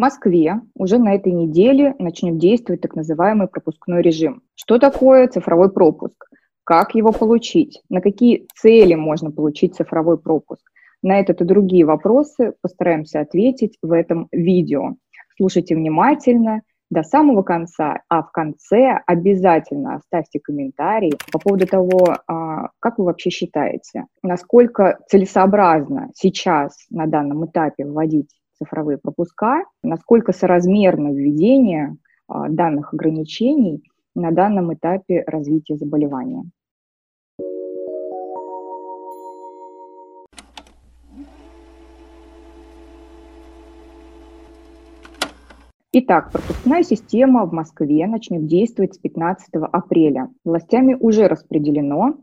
Москве уже на этой неделе начнет действовать так называемый пропускной режим. Что такое цифровой пропуск? Как его получить? На какие цели можно получить цифровой пропуск? На этот и другие вопросы постараемся ответить в этом видео. Слушайте внимательно до самого конца, а в конце обязательно оставьте комментарий по поводу того, а, как вы вообще считаете, насколько целесообразно сейчас на данном этапе вводить цифровые пропуска, насколько соразмерно введение а, данных ограничений на данном этапе развития заболевания. Итак, пропускная система в Москве начнет действовать с 15 апреля. Властями уже распределено,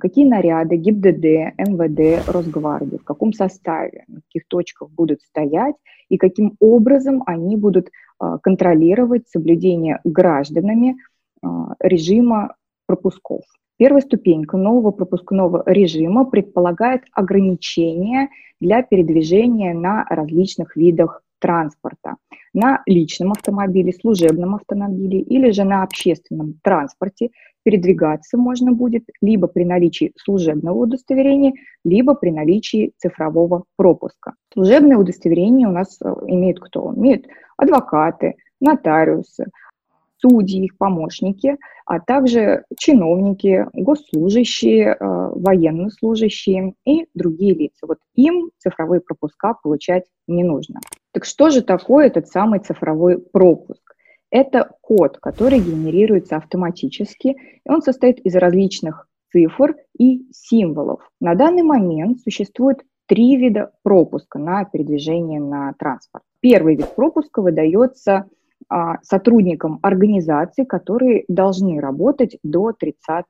какие наряды ГИБДД, МВД, Росгвардии, в каком составе, на каких точках будут стоять и каким образом они будут а, контролировать соблюдение гражданами а, режима пропусков. Первая ступенька нового пропускного режима предполагает ограничения для передвижения на различных видах транспорта на личном автомобиле, служебном автомобиле или же на общественном транспорте передвигаться можно будет либо при наличии служебного удостоверения, либо при наличии цифрового пропуска. Служебное удостоверение у нас э, имеют кто? Имеют адвокаты, нотариусы, судьи, их помощники, а также чиновники, госслужащие, э, военнослужащие и другие лица. Вот им цифровые пропуска получать не нужно. Так что же такое этот самый цифровой пропуск? Это код, который генерируется автоматически, и он состоит из различных цифр и символов. На данный момент существует три вида пропуска на передвижение на транспорт. Первый вид пропуска выдается сотрудникам организации, которые должны работать до 30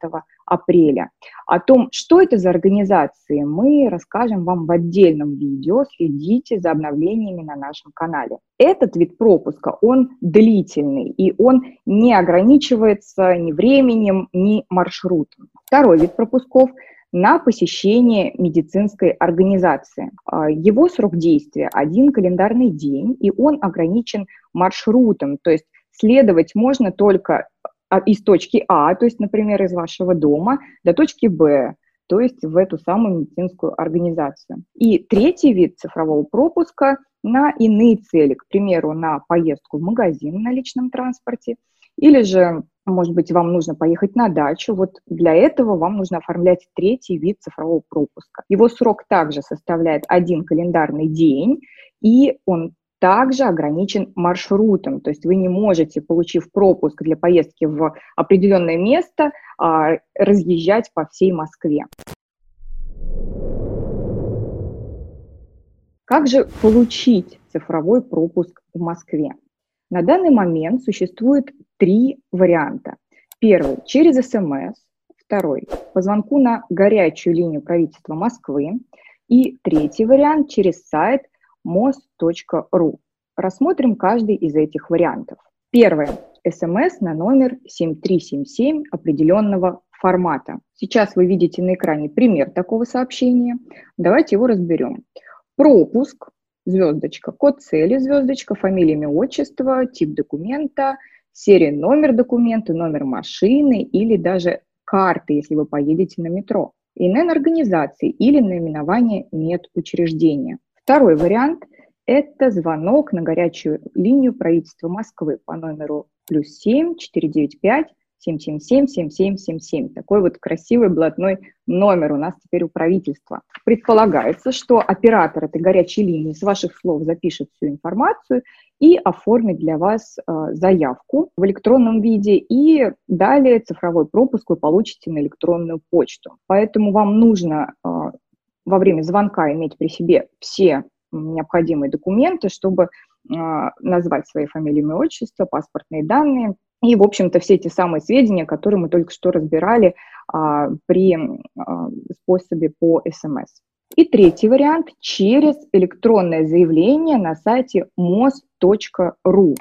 апреля. О том, что это за организации, мы расскажем вам в отдельном видео. Следите за обновлениями на нашем канале. Этот вид пропуска, он длительный, и он не ограничивается ни временем, ни маршрутом. Второй вид пропусков – на посещение медицинской организации. А, его срок действия – один календарный день, и он ограничен маршрутом, то есть следовать можно только а, из точки А, то есть, например, из вашего дома, до точки Б, то есть в эту самую медицинскую организацию. И третий вид цифрового пропуска на иные цели, к примеру, на поездку в магазин на личном транспорте, или же может быть, вам нужно поехать на дачу. Вот для этого вам нужно оформлять третий вид цифрового пропуска. Его срок также составляет один календарный день, и он также ограничен маршрутом. То есть вы не можете, получив пропуск для поездки в определенное место, а, разъезжать по всей Москве. Как же получить цифровой пропуск в Москве? На данный момент существует три варианта. Первый – через СМС, второй – по звонку на горячую линию правительства Москвы, и третий вариант – через сайт mos.ru. Рассмотрим каждый из этих вариантов. Первое – СМС на номер 7377 определенного формата. Сейчас вы видите на экране пример такого сообщения. Давайте его разберем. Пропуск звездочка, код цели, звездочка, фамилия, имя, отчество, тип документа, серия, номер документа, номер машины или даже карты, если вы поедете на метро, ИНН организации или наименование медучреждения. Второй вариант – это звонок на горячую линию правительства Москвы по номеру плюс 7 495 777-7777. Такой вот красивый блатной номер у нас теперь у правительства. Предполагается, что оператор этой горячей линии с ваших слов запишет всю информацию и оформит для вас э, заявку в электронном виде, и далее цифровой пропуск вы получите на электронную почту. Поэтому вам нужно э, во время звонка иметь при себе все необходимые документы, чтобы э, назвать свои фамилии, имя, отчество, паспортные данные, и, в общем-то, все эти самые сведения, которые мы только что разбирали а, при а, способе по СМС. И третий вариант – через электронное заявление на сайте mos.ru.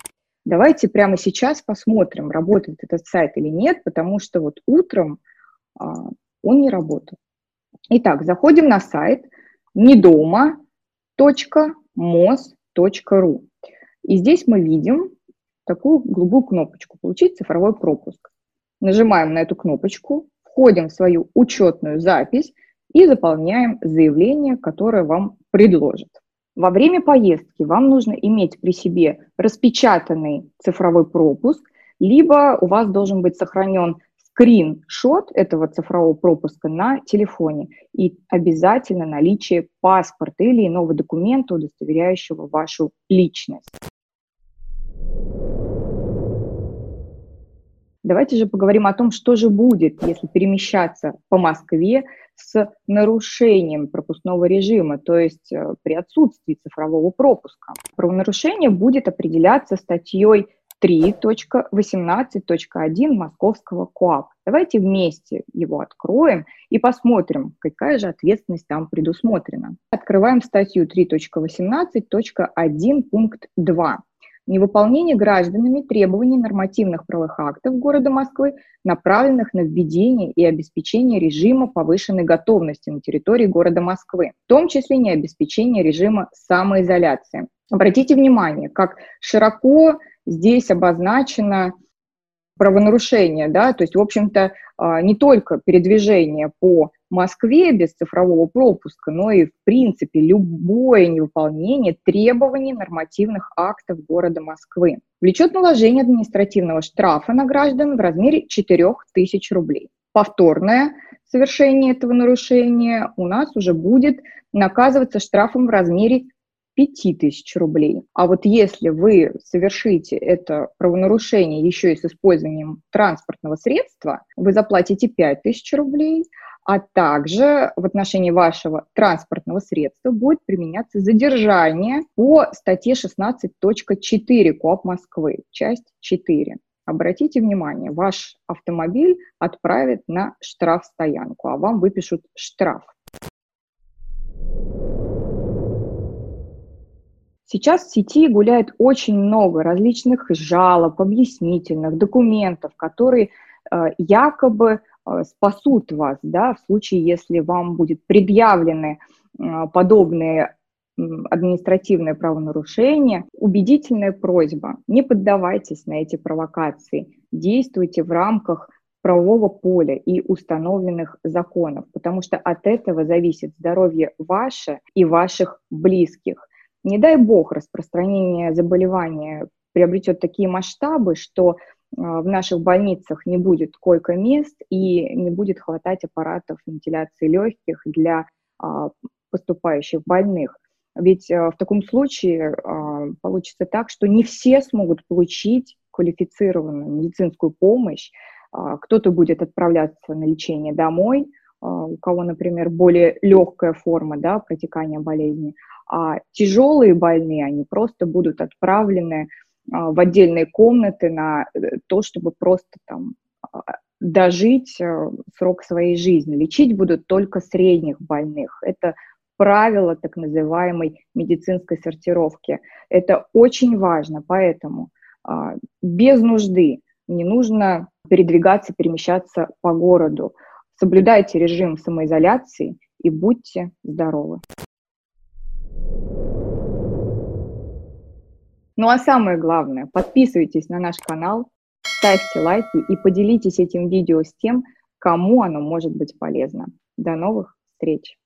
Давайте прямо сейчас посмотрим, работает этот сайт или нет, потому что вот утром а, он не работал. Итак, заходим на сайт недома.mos.ru. И здесь мы видим такую голубую кнопочку «Получить цифровой пропуск». Нажимаем на эту кнопочку, входим в свою учетную запись и заполняем заявление, которое вам предложат. Во время поездки вам нужно иметь при себе распечатанный цифровой пропуск, либо у вас должен быть сохранен скриншот этого цифрового пропуска на телефоне и обязательно наличие паспорта или иного документа, удостоверяющего вашу личность. Давайте же поговорим о том, что же будет, если перемещаться по Москве с нарушением пропускного режима, то есть э, при отсутствии цифрового пропуска. Правонарушение будет определяться статьей 3.18.1 московского КОАП. Давайте вместе его откроем и посмотрим, какая же ответственность там предусмотрена. Открываем статью 3.18.1 пункт 2 невыполнение гражданами требований нормативных правовых актов города Москвы, направленных на введение и обеспечение режима повышенной готовности на территории города Москвы, в том числе не обеспечение режима самоизоляции. Обратите внимание, как широко здесь обозначено правонарушение, да, то есть, в общем-то, а, не только передвижение по Москве без цифрового пропуска, но и, в принципе, любое невыполнение требований нормативных актов города Москвы влечет наложение административного штрафа на граждан в размере 4000 рублей. Повторное совершение этого нарушения у нас уже будет наказываться штрафом в размере 5000 рублей. А вот если вы совершите это правонарушение еще и с использованием транспортного средства, вы заплатите 5000 рублей, а также в отношении вашего транспортного средства будет применяться задержание по статье 16.4 КОАП Москвы, часть 4. Обратите внимание, ваш автомобиль отправят на штрафстоянку, а вам выпишут штраф. Сейчас в сети гуляет очень много различных жалоб, объяснительных документов, которые э, якобы спасут вас, да, в случае, если вам будет предъявлены э, подобные административные правонарушения, убедительная просьба, не поддавайтесь на эти провокации, действуйте в рамках правового поля и установленных законов, потому что от этого зависит здоровье ваше и ваших близких. Не дай бог распространение заболевания приобретет такие масштабы, что в наших больницах не будет койко-мест и не будет хватать аппаратов вентиляции легких для а, поступающих больных. Ведь а, в таком случае получится так, что не все смогут получить квалифицированную медицинскую помощь. Кто-то будет отправляться на лечение домой, у кого, например, более легкая форма да, протекания болезни, а тяжелые больные, они просто будут отправлены а, в отдельные комнаты на э, то, чтобы просто там а, дожить э, срок своей жизни. Лечить будут только средних больных. Это правило так называемой медицинской сортировки. Это очень важно, поэтому а, без нужды не нужно передвигаться, перемещаться по городу. Соблюдайте режим самоизоляции и будьте здоровы. Ну а самое главное, подписывайтесь на наш канал, ставьте лайки и поделитесь этим видео с тем, кому оно может быть полезно. До новых встреч!